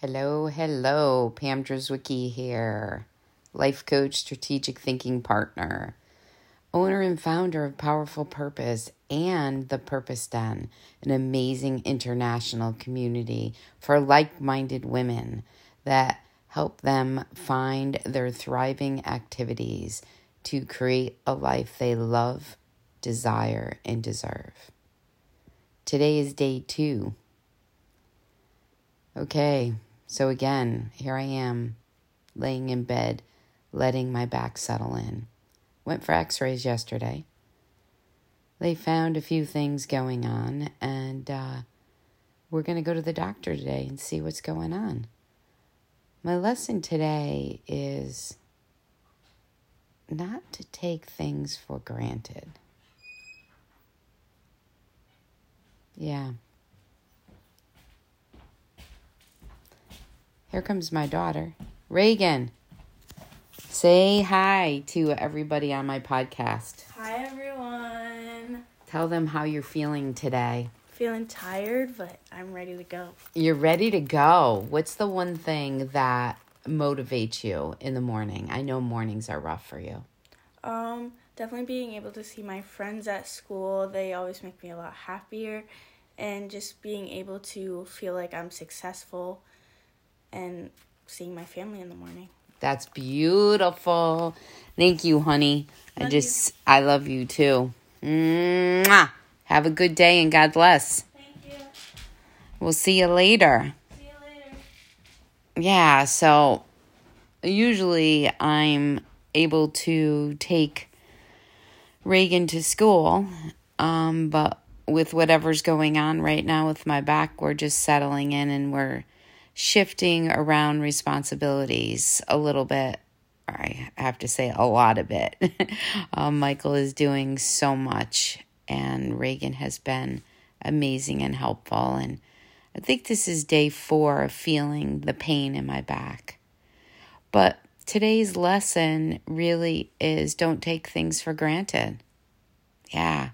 Hello, hello. Pam Drzwicki here, life coach, strategic thinking partner, owner and founder of Powerful Purpose and The Purpose Den, an amazing international community for like minded women that help them find their thriving activities to create a life they love, desire, and deserve. Today is day two. Okay, so again, here I am, laying in bed, letting my back settle in. Went for x rays yesterday. They found a few things going on, and uh, we're going to go to the doctor today and see what's going on. My lesson today is not to take things for granted. Yeah. Here comes my daughter, Raygan. Say hi to everybody on my podcast. Hi everyone. Tell them how you're feeling today. Feeling tired, but I'm ready to go. You're ready to go. What's the one thing that motivates you in the morning? I know mornings are rough for you. Um, definitely being able to see my friends at school. They always make me a lot happier and just being able to feel like I'm successful and seeing my family in the morning. That's beautiful. Thank you, honey. Love I just, you. I love you too. Mwah. Have a good day and God bless. Thank you. We'll see you later. See you later. Yeah, so usually I'm able to take Raygan to school, um, but with whatever's going on right now with my back, we're just settling in and we're shifting around responsibilities a little bit. I have to say a lot of it. um, Michael is doing so much, and Raygan has been amazing and helpful. And I think this is day four of feeling the pain in my back. But today's lesson really is don't take things for granted. Yeah.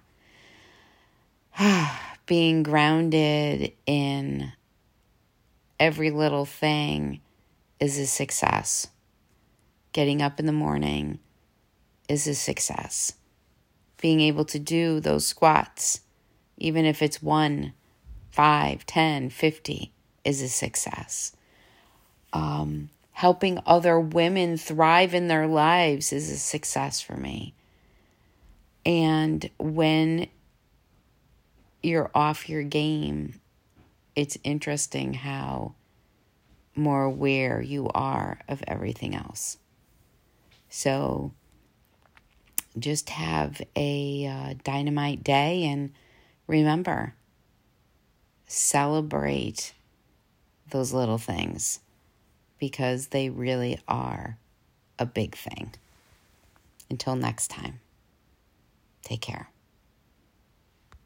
Being grounded in every little thing is a success. Getting up in the morning is a success. Being able to do those squats, even if it's one, five, ten, fifty, is a success. Um, helping other women thrive in their lives is a success for me. And when you're off your game it's interesting how more aware you are of everything else. So just have a uh, dynamite day and remember, celebrate those little things because they really are a big thing. Until next time, take care.